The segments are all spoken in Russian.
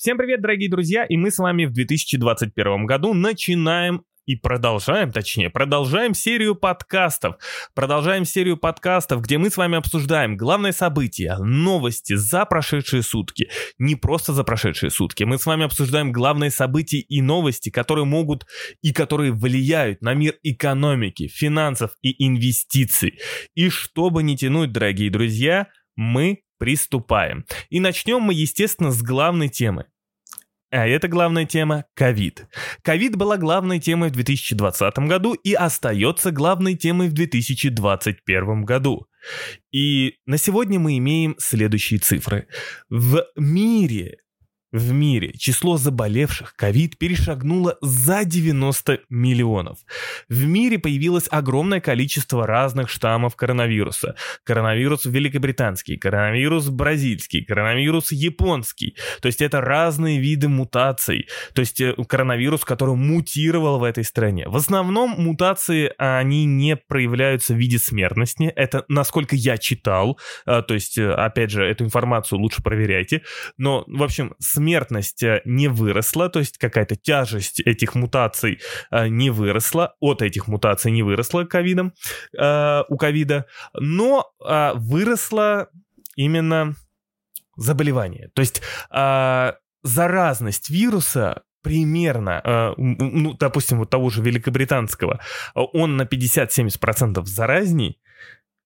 Всем привет, дорогие друзья, и мы с вами в 2021 году начинаем и продолжаем, точнее, продолжаем серию подкастов. Продолжаем серию подкастов, где мы с вами обсуждаем главные события, новости за прошедшие сутки. Не просто за прошедшие сутки. Мы с вами обсуждаем главные события и новости, которые могут и которые влияют на мир экономики, финансов и инвестиций. И чтобы не тянуть, дорогие друзья, мы Приступаем. И начнем мы, естественно, с главной темы. А это главная тема – ковид. Ковид была главной темой в 2020 году и остается главной темой в 2021 году. И на сегодня мы имеем следующие цифры. В мире в мире число заболевших ковид перешагнуло за 90 миллионов. В мире появилось огромное количество разных штаммов коронавируса. Коронавирус великобританский, коронавирус бразильский, коронавирус японский. То есть это разные виды мутаций. То есть э, коронавирус, который мутировал в этой стране. В основном мутации, они не проявляются в виде смертности. Это насколько я читал. Э, то есть, э, опять же, эту информацию лучше проверяйте. Но, в общем, смертность э, не выросла, то есть какая-то тяжесть этих мутаций э, не выросла, от этих мутаций не выросла ковидом, э, у ковида, но выросла именно заболевание. То есть заразность вируса примерно, ну, допустим, вот того же великобританского, он на 50-70% заразней,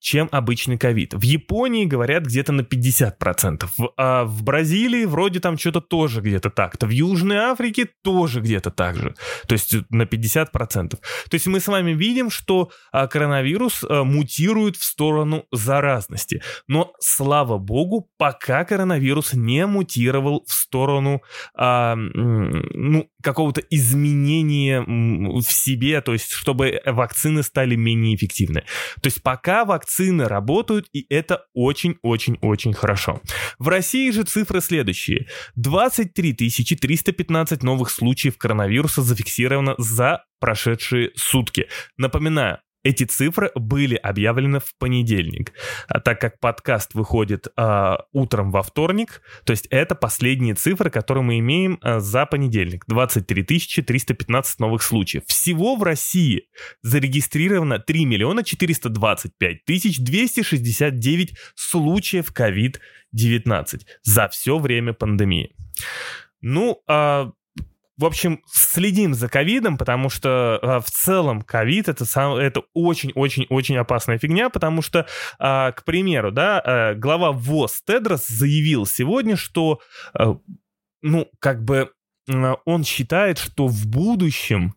чем обычный ковид. В Японии говорят где-то на 50%, а в Бразилии вроде там что-то тоже где-то так-то, в Южной Африке тоже где-то так же, то есть на 50%. То есть мы с вами видим, что а, коронавирус а, мутирует в сторону заразности, но слава богу, пока коронавирус не мутировал в сторону а, ну, какого-то изменения в себе, то есть чтобы вакцины стали менее эффективны. То есть пока вакцины вакцины работают, и это очень-очень-очень хорошо. В России же цифры следующие. 23 315 новых случаев коронавируса зафиксировано за прошедшие сутки. Напоминаю, эти цифры были объявлены в понедельник, а так как подкаст выходит э, утром во вторник, то есть это последние цифры, которые мы имеем э, за понедельник. 23 315 новых случаев. Всего в России зарегистрировано 3 миллиона 425 тысяч 269 случаев COVID-19 за все время пандемии. Ну, а в общем, следим за ковидом, потому что э, в целом ковид это, сам, это очень-очень-очень опасная фигня, потому что, э, к примеру, да, э, глава ВОЗ Тедрос заявил сегодня, что, э, ну, как бы он считает, что в будущем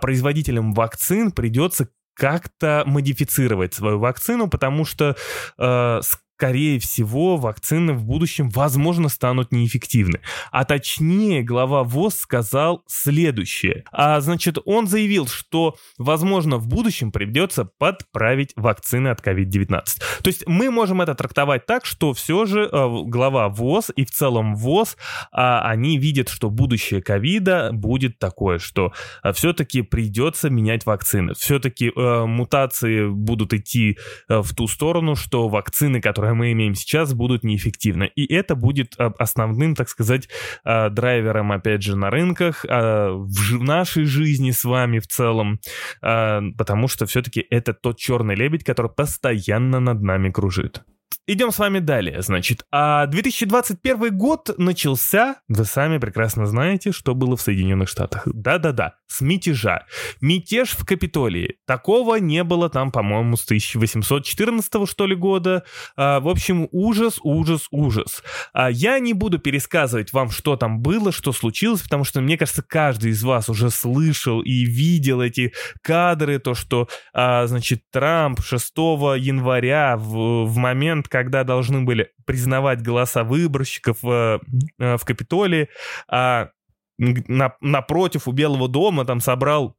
производителям вакцин придется как-то модифицировать свою вакцину, потому что э, скорее всего, вакцины в будущем, возможно, станут неэффективны. А точнее, глава ВОЗ сказал следующее. А значит, он заявил, что, возможно, в будущем придется подправить вакцины от COVID-19. То есть мы можем это трактовать так, что все же э, глава ВОЗ и в целом ВОЗ, э, они видят, что будущее ковида будет такое, что э, все-таки придется менять вакцины. Все-таки э, мутации будут идти э, в ту сторону, что вакцины, которые которые мы имеем сейчас, будут неэффективны. И это будет а, основным, так сказать, а, драйвером, опять же, на рынках, а, в нашей жизни с вами в целом, потому что все-таки это тот черный лебедь, который постоянно над нами кружит. Идем с вами далее, значит. А 2021 год начался, вы сами прекрасно знаете, что было в Соединенных Штатах. Да-да-да, с мятежа. Мятеж в Капитолии. Такого не было там, по-моему, с 1814 что ли года. А, в общем, ужас, ужас, ужас. А, я не буду пересказывать вам, что там было, что случилось, потому что, мне кажется, каждый из вас уже слышал и видел эти кадры, то, что, а, значит, Трамп 6 января в, в момент когда должны были признавать голоса выборщиков э, э, в Капитолии, а на, напротив у Белого дома там собрал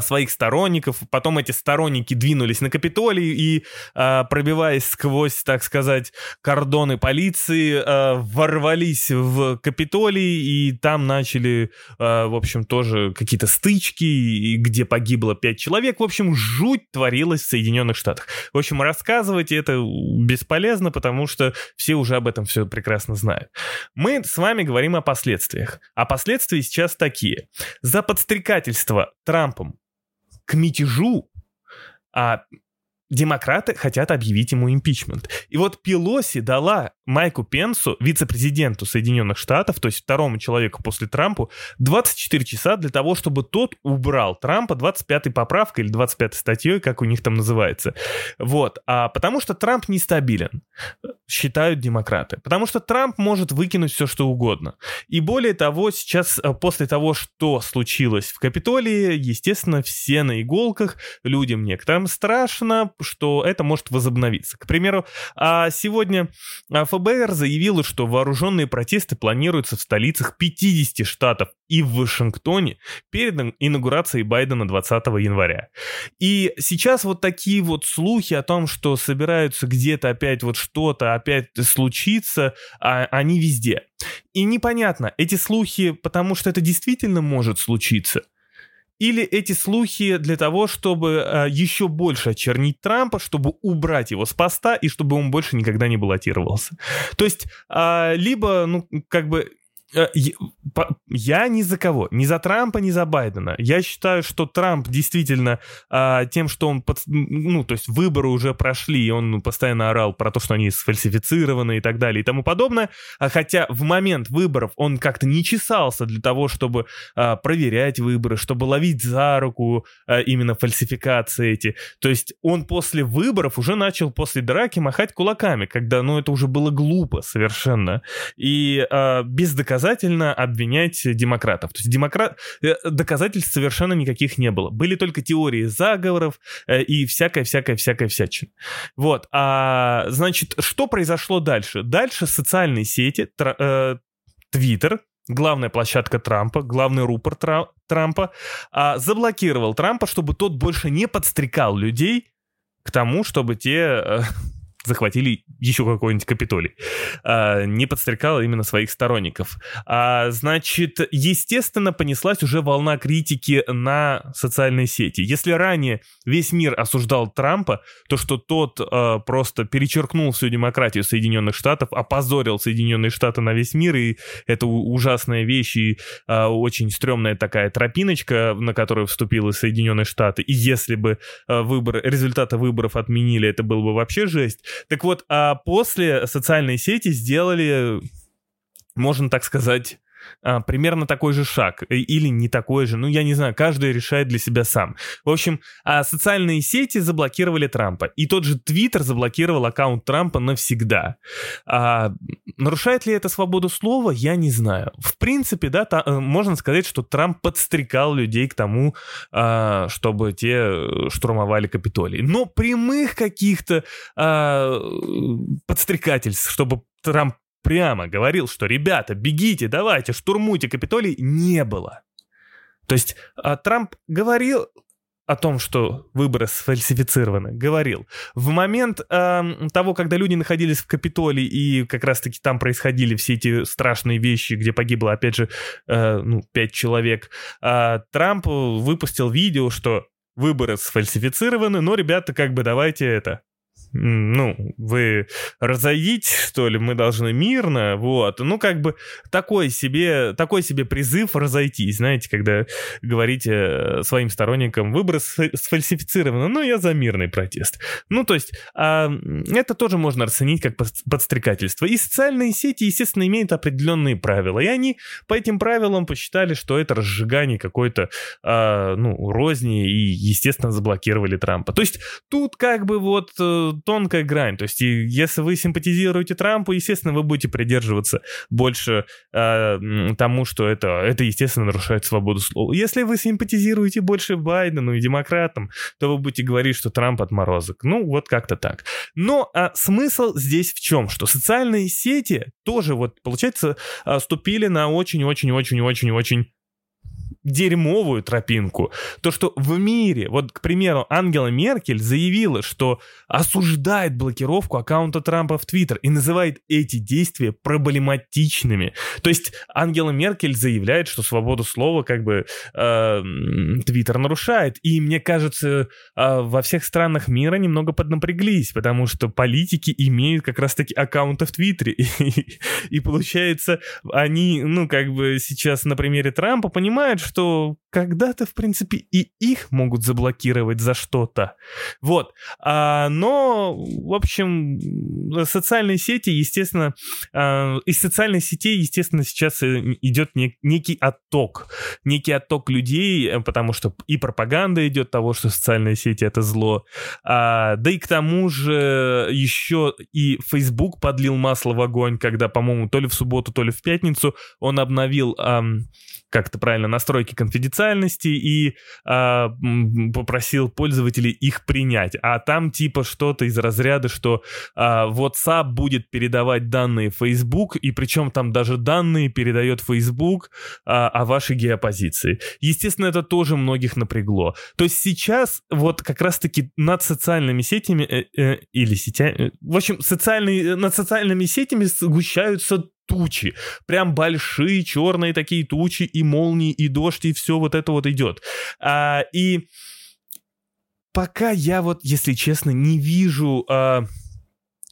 своих сторонников. Потом эти сторонники двинулись на Капитолий и, э, пробиваясь сквозь, так сказать, кордоны полиции, э, ворвались в Капитолий и там начали, в общем, тоже какие-то стычки, где погибло пять человек. В общем, жуть творилась в Соединенных Штатах. В общем, рассказывать это бесполезно, потому что все уже об этом все прекрасно знают. Мы с вами говорим о последствиях. А последствия сейчас такие. За подстрекательство Трампом к мятежу, а демократы хотят объявить ему импичмент. И вот Пелоси дала Майку Пенсу, вице-президенту Соединенных Штатов, то есть второму человеку после Трампа, 24 часа для того, чтобы тот убрал Трампа 25-й поправкой или 25-й статьей, как у них там называется. Вот. А потому что Трамп нестабилен, считают демократы. Потому что Трамп может выкинуть все, что угодно. И более того, сейчас, э, после того, что случилось в Капитолии, естественно, все на иголках, людям некоторым страшно, что это может возобновиться. К примеру, а сегодня а, ФБР заявило, что вооруженные протесты планируются в столицах 50 штатов и в Вашингтоне перед инаугурацией Байдена 20 января. И сейчас вот такие вот слухи о том, что собираются где-то опять вот что-то опять случиться, а, они везде. И непонятно, эти слухи, потому что это действительно может случиться – или эти слухи для того, чтобы э, еще больше очернить Трампа, чтобы убрать его с поста и чтобы он больше никогда не баллотировался. То есть, э, либо, ну, как бы я ни за кого, ни за Трампа, ни за Байдена. Я считаю, что Трамп действительно а, тем, что он, под, ну, то есть выборы уже прошли, и он постоянно орал про то, что они сфальсифицированы и так далее и тому подобное, а хотя в момент выборов он как-то не чесался для того, чтобы а, проверять выборы, чтобы ловить за руку именно фальсификации эти. То есть он после выборов уже начал после драки махать кулаками, когда, ну, это уже было глупо совершенно. И без доказательств доказательно обвинять демократов. То есть демократ... Э, доказательств совершенно никаких не было. Были только теории заговоров э, и всякая-всякая-всякая всячина. Вот. А, значит, что произошло дальше? Дальше социальные сети, э, Твиттер, главная площадка Трампа, главный рупор Трампа, а, заблокировал Трампа, чтобы тот больше не подстрекал людей к тому, чтобы те захватили еще какой-нибудь Капитолий. А, не подстрекала именно своих сторонников. А, значит, естественно, понеслась уже волна критики на социальные сети. Если ранее весь мир осуждал Трампа, то что тот а, просто перечеркнул всю демократию Соединенных Штатов, опозорил Соединенные Штаты на весь мир, и это ужасная вещь и а, очень стрёмная такая тропиночка, на которую вступило Соединенные Штаты. И если бы а, выбор, результаты выборов отменили, это было бы вообще жесть. Так вот, а после социальные сети сделали, можно так сказать, а, примерно такой же шаг э, или не такой же, ну я не знаю, каждый решает для себя сам. В общем, а социальные сети заблокировали Трампа, и тот же Твиттер заблокировал аккаунт Трампа навсегда. А, нарушает ли это свободу слова, я не знаю. В принципе, да, та, э, можно сказать, что Трамп подстрекал людей к тому, а, чтобы те э, штурмовали Капитолий. Но прямых каких-то а, подстрекательств, чтобы Трамп прямо говорил, что ребята, бегите, давайте, штурмуйте Капитолий, не было. То есть а, Трамп говорил о том, что выборы сфальсифицированы, говорил. В момент э, того, когда люди находились в Капитолии и как раз-таки там происходили все эти страшные вещи, где погибло, опять же, э, ну, пять человек, э, Трамп выпустил видео, что выборы сфальсифицированы, но, ребята, как бы давайте это, ну, вы разойдитесь, что ли, мы должны мирно, вот. Ну, как бы такой себе, такой себе призыв разойтись, знаете, когда говорите своим сторонникам, выборы сфальсифицированы, ну, я за мирный протест. Ну, то есть, а, это тоже можно расценить как подстрекательство. И социальные сети, естественно, имеют определенные правила, и они по этим правилам посчитали, что это разжигание какой-то, а, ну, розни, и, естественно, заблокировали Трампа. То есть, тут как бы вот э, тонкая грань. То есть, если вы симпатизируете Трампу, естественно, вы будете придерживаться больше э, тому, что это, это, естественно, нарушает свободу слова. Если вы симпатизируете больше Байдену и демократам, то вы будете говорить, что Трамп отморозок. Ну, вот как-то так. Но а, смысл здесь в чем? Что социальные сети тоже, вот, получается, ступили на очень-очень-очень-очень-очень дерьмовую тропинку. То, что в мире, вот, к примеру, Ангела Меркель заявила, что осуждает блокировку аккаунта Трампа в Твиттер и называет эти действия проблематичными. То есть Ангела Меркель заявляет, что свободу слова как бы э, Твиттер нарушает. И мне кажется, э, во всех странах мира немного поднапряглись, потому что политики имеют как раз-таки аккаунты в Твиттере. И, и получается, они, ну, как бы сейчас на примере Трампа понимают, что что когда-то, в принципе, и их могут заблокировать за что-то. Вот. А, но, в общем, социальные сети, естественно, а, из социальных сетей, естественно, сейчас идет не, некий отток. Некий отток людей, э, потому что и пропаганда идет того, что социальные сети — это зло. А, да и к тому же еще и Facebook подлил масло в огонь, когда, по-моему, то ли в субботу, то ли в пятницу он обновил... А, как то правильно, настройки конфиденциальности и э, попросил пользователей их принять. А там типа что-то из разряда, что э, WhatsApp будет передавать данные Facebook, и причем там даже данные передает Facebook э, о вашей геопозиции. Естественно, это тоже многих напрягло. То есть сейчас вот как раз-таки над социальными сетями э, э, или сетями, э, в общем, социальные, над социальными сетями сгущаются тучи. Прям большие черные такие тучи, и молнии, и дождь, и все вот это вот идет. А, и пока я вот, если честно, не вижу... А,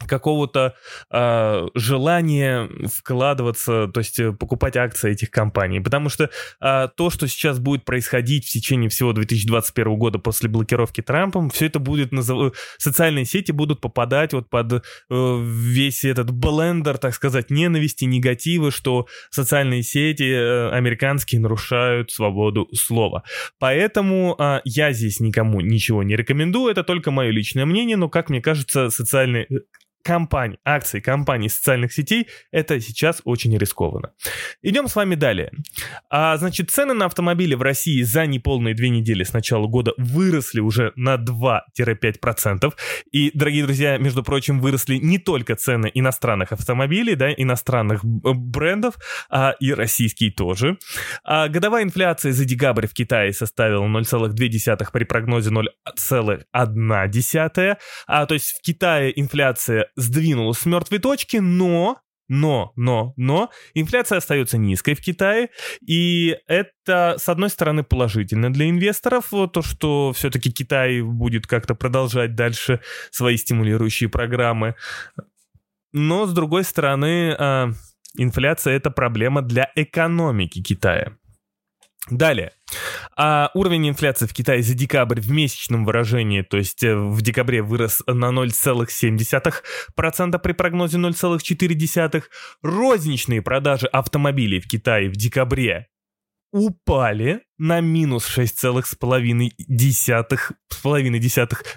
какого-то э, желания вкладываться, то есть э, покупать акции этих компаний. Потому что э, то, что сейчас будет происходить в течение всего 2021 года после блокировки Трампом, все это будет назов... социальные сети будут попадать вот под э, весь этот блендер, так сказать, ненависти, негатива, что социальные сети э, американские нарушают свободу слова. Поэтому э, я здесь никому ничего не рекомендую, это только мое личное мнение, но, как мне кажется, социальные компаний, акций компаний социальных сетей, это сейчас очень рискованно. Идем с вами далее. А, значит, цены на автомобили в России за неполные две недели с начала года выросли уже на 2-5%. И, дорогие друзья, между прочим, выросли не только цены иностранных автомобилей, да, иностранных брендов, а и российские тоже. А годовая инфляция за декабрь в Китае составила 0,2 при прогнозе 0,1. А, то есть в Китае инфляция сдвинулась с мертвой точки, но но, но, но инфляция остается низкой в Китае, и это, с одной стороны, положительно для инвесторов, то, что все-таки Китай будет как-то продолжать дальше свои стимулирующие программы. Но, с другой стороны, а, инфляция — это проблема для экономики Китая. Далее. А уровень инфляции в Китае за декабрь в месячном выражении, то есть э, в декабре вырос на 0,7% при прогнозе 0,4%. Розничные продажи автомобилей в Китае в декабре упали на минус 6,5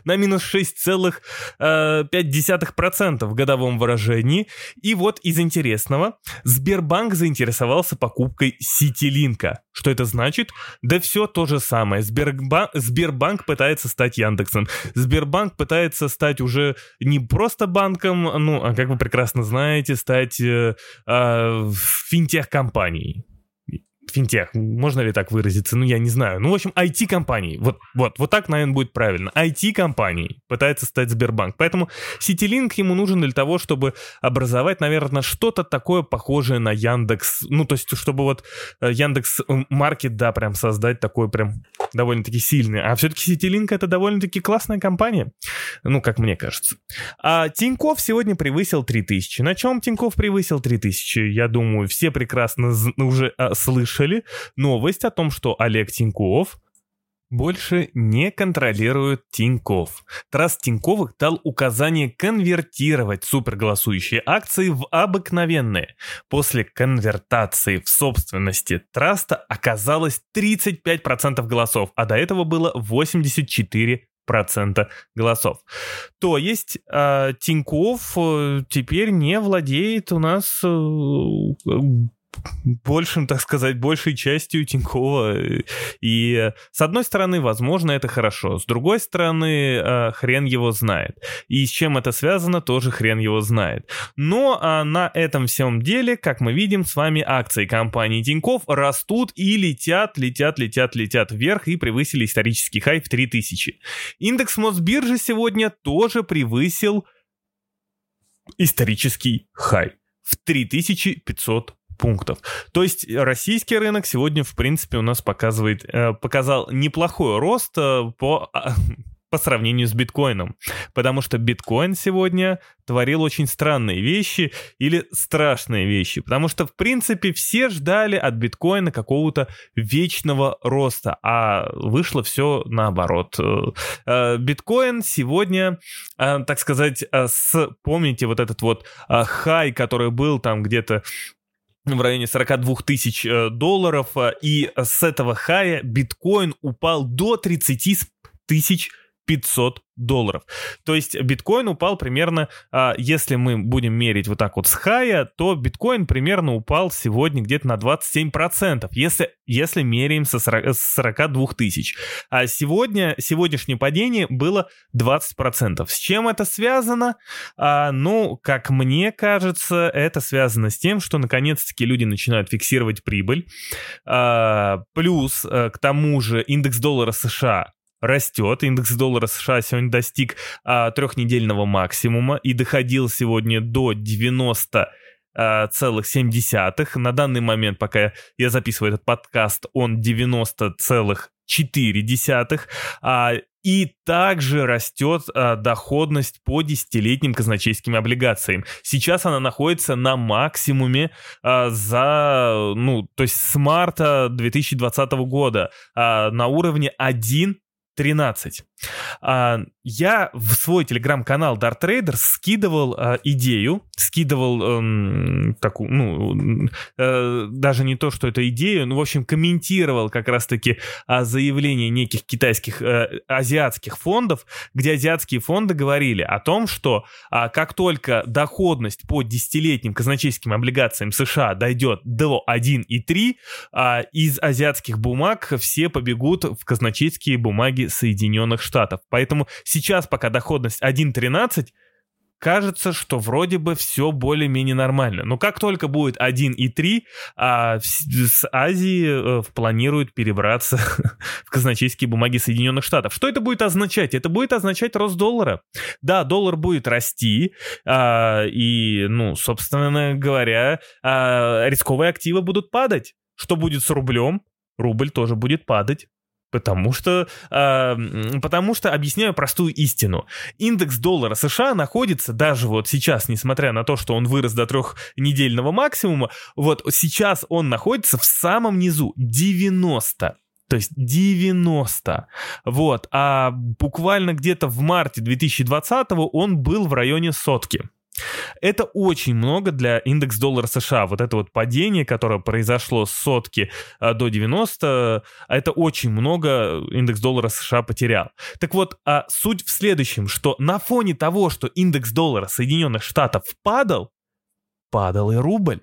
на минус 6,5% в годовом выражении. И вот из интересного, Сбербанк заинтересовался покупкой Ситилинка. Что это значит? Да все то же самое. Сбербанк, Сбербанк пытается стать Яндексом. Сбербанк пытается стать уже не просто банком, ну, а как вы прекрасно знаете, стать э, э, финтех-компанией финтех, можно ли так выразиться, ну я не знаю. Ну, в общем, IT-компании, вот, вот, вот так, наверное, будет правильно. IT-компании пытается стать Сбербанк. Поэтому Ситилинк ему нужен для того, чтобы образовать, наверное, что-то такое похожее на Яндекс. Ну, то есть, чтобы вот э, Яндекс Маркет, да, прям создать такой прям довольно-таки сильный. А все-таки Ситилинк это довольно-таки классная компания. Ну, как мне кажется. А Тиньков сегодня превысил 3000. На чем Тиньков превысил 3000? Я думаю, все прекрасно уже а, слышали слышали новость о том, что Олег Тиньков больше не контролирует Тиньков. Траст Тиньковых дал указание конвертировать суперголосующие акции в обыкновенные. После конвертации в собственности Траста оказалось 35% голосов, а до этого было 84% процента голосов. То есть э, Тиньков э, теперь не владеет у нас э, большим, так сказать, большей частью Тинькова. И с одной стороны, возможно, это хорошо. С другой стороны, э, хрен его знает. И с чем это связано, тоже хрен его знает. Но а, на этом всем деле, как мы видим, с вами акции компании Тиньков растут и летят, летят, летят, летят вверх и превысили исторический хай в 3000. Индекс Мосбиржи сегодня тоже превысил исторический хай в 3500 пунктов. То есть российский рынок сегодня, в принципе, у нас показывает, э, показал неплохой рост э, по а, по сравнению с биткоином. Потому что биткоин сегодня творил очень странные вещи или страшные вещи. Потому что, в принципе, все ждали от биткоина какого-то вечного роста, а вышло все наоборот. Э, биткоин сегодня, так сказать, с, помните вот этот вот хай, который был там где-то в районе 42 тысяч долларов, и с этого хая биткоин упал до 30 тысяч 500 долларов. То есть биткоин упал примерно, а, если мы будем мерить вот так вот с хая, то биткоин примерно упал сегодня где-то на 27%, если, если меряем со 40, с 42 тысяч. А сегодня, сегодняшнее падение было 20%. С чем это связано? А, ну, как мне кажется, это связано с тем, что наконец-таки люди начинают фиксировать прибыль. А, плюс, а, к тому же, индекс доллара США растет. Индекс доллара США сегодня достиг а, трехнедельного максимума и доходил сегодня до 90 а, целых семь десятых. На данный момент, пока я записываю этот подкаст, он 90 целых 4 десятых. А, и также растет а, доходность по десятилетним казначейским облигациям. Сейчас она находится на максимуме за, ну, то есть с марта 2020 года на уровне 1 13. А, я в свой телеграм-канал Dart Traders скидывал а, идею, скидывал эм, такую, ну, э, даже не то, что это идею, ну, в общем, комментировал как раз-таки а, заявление неких китайских, э, азиатских фондов, где азиатские фонды говорили о том, что как только доходность по десятилетним казначейским облигациям США дойдет до 1,3, а, из азиатских бумаг все побегут в казначейские бумаги Соединенных Штатов. Поэтому сейчас, пока доходность 1.13, кажется, что вроде бы все более-менее нормально. Но как только будет 1.3, а с Азии э, планируют перебраться в казначейские бумаги Соединенных Штатов. Что это будет означать? Это будет означать рост доллара. Да, доллар будет расти, а, и, ну, собственно говоря, а, рисковые активы будут падать. Что будет с рублем? Рубль тоже будет падать. Потому что, э, потому что объясняю простую истину. Индекс доллара США находится даже вот сейчас, несмотря на то, что он вырос до трехнедельного максимума, вот сейчас он находится в самом низу 90. То есть 90. Вот. А буквально где-то в марте 2020 он был в районе сотки. Это очень много для индекс доллара США. Вот это вот падение, которое произошло с сотки а, до 90, это очень много индекс доллара США потерял. Так вот, а суть в следующем, что на фоне того, что индекс доллара Соединенных Штатов падал, падал и рубль.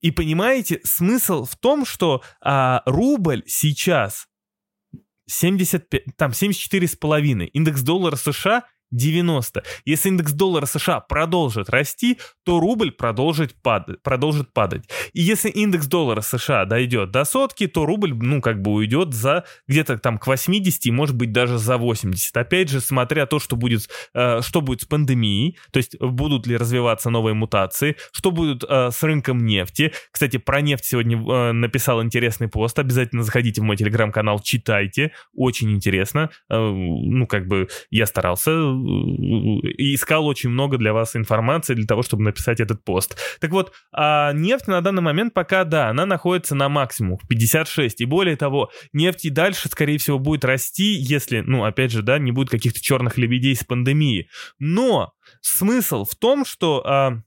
И понимаете, смысл в том, что а, рубль сейчас 75, там 74,5, индекс доллара США 90. Если индекс доллара США продолжит расти, то рубль продолжит падать. Продолжит падать. И если индекс доллара США дойдет до сотки, то рубль, ну, как бы уйдет за где-то там к 80, и может быть даже за 80. Опять же, смотря то, что будет, э, что будет с пандемией, то есть будут ли развиваться новые мутации, что будет э, с рынком нефти. Кстати, про нефть сегодня э, написал интересный пост. Обязательно заходите в мой телеграм-канал, читайте. Очень интересно. Э, ну, как бы я старался и искал очень много для вас информации для того, чтобы написать этот пост. Так вот, а нефть на данный момент пока, да, она находится на максимум, 56. И более того, нефть и дальше, скорее всего, будет расти, если, ну, опять же, да, не будет каких-то черных лебедей с пандемией. Но смысл в том, что... А,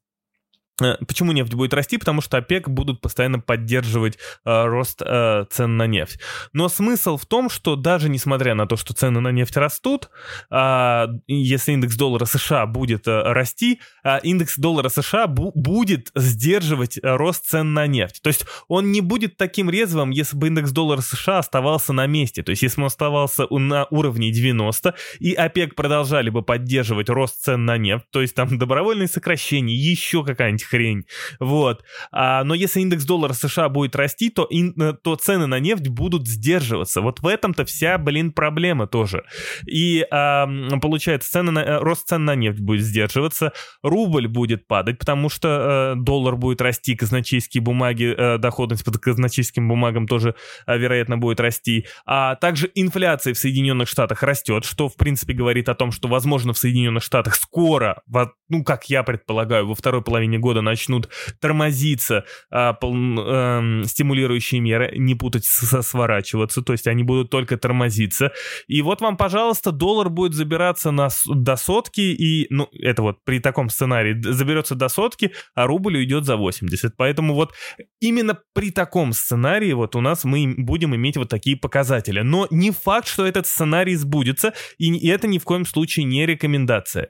почему нефть будет расти? Потому что ОПЕК будут постоянно поддерживать э, рост э, цен на нефть. Но смысл в том, что даже несмотря на то, что цены на нефть растут, э, если индекс доллара США будет э, расти, э, индекс доллара США бу- будет сдерживать э, рост цен на нефть. То есть он не будет таким резвым, если бы индекс доллара США оставался на месте. То есть если бы он оставался на уровне 90, и ОПЕК продолжали бы поддерживать рост цен на нефть, то есть там добровольные сокращения, еще какая-нибудь хрень. Вот. А, но если индекс доллара США будет расти, то, ин, э, то цены на нефть будут сдерживаться. Вот в этом-то вся, блин, проблема тоже. И а, получается, цены на, э, рост цен на нефть будет сдерживаться, рубль будет падать, потому что а, доллар будет расти, казначейские бумаги, а, доходность по казначейским бумагам тоже, а, вероятно, будет расти. А также инфляция в Соединенных Штатах растет, что, в принципе, говорит о том, что, возможно, в Соединенных Штатах скоро, ну, как я предполагаю, во второй половине года года начнут тормозиться а, пол, а, стимулирующие меры, не путать со сворачиваться, то есть они будут только тормозиться. И вот вам, пожалуйста, доллар будет забираться на, до сотки, и, ну, это вот при таком сценарии, заберется до сотки, а рубль уйдет за 80. Поэтому вот именно при таком сценарии вот у нас мы будем иметь вот такие показатели. Но не факт, что этот сценарий сбудется, и это ни в коем случае не рекомендация.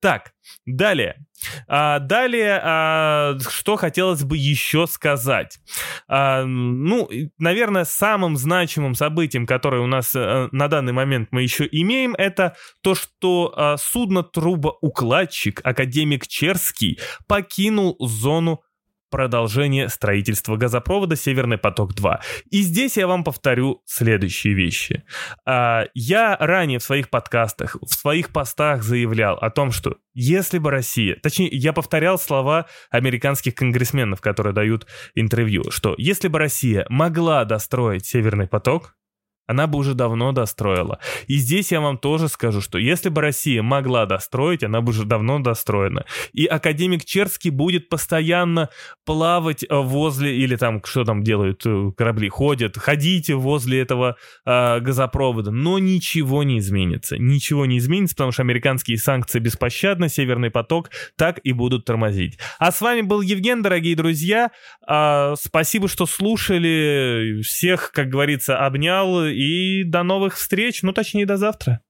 Так, Далее. А, далее, а, что хотелось бы еще сказать. А, ну, наверное, самым значимым событием, которое у нас а, на данный момент мы еще имеем, это то, что а, судно-трубоукладчик академик Черский покинул зону продолжение строительства газопровода «Северный поток-2». И здесь я вам повторю следующие вещи. А, я ранее в своих подкастах, в своих постах заявлял о том, что если бы Россия, точнее, я повторял слова американских конгрессменов, которые дают интервью, что если бы Россия могла достроить «Северный поток», она бы уже давно достроила. И здесь я вам тоже скажу, что если бы Россия могла достроить, она бы уже давно достроена. И академик Черский будет постоянно плавать э, возле, или там, что там делают э, корабли, ходят, ходите возле этого э, газопровода. Но ничего не изменится. Ничего не изменится, потому что американские санкции беспощадны, Северный поток так и будут тормозить. А с вами был Евген, дорогие друзья. Э, спасибо, что слушали. Всех, как говорится, обнял и до новых встреч, ну точнее до завтра.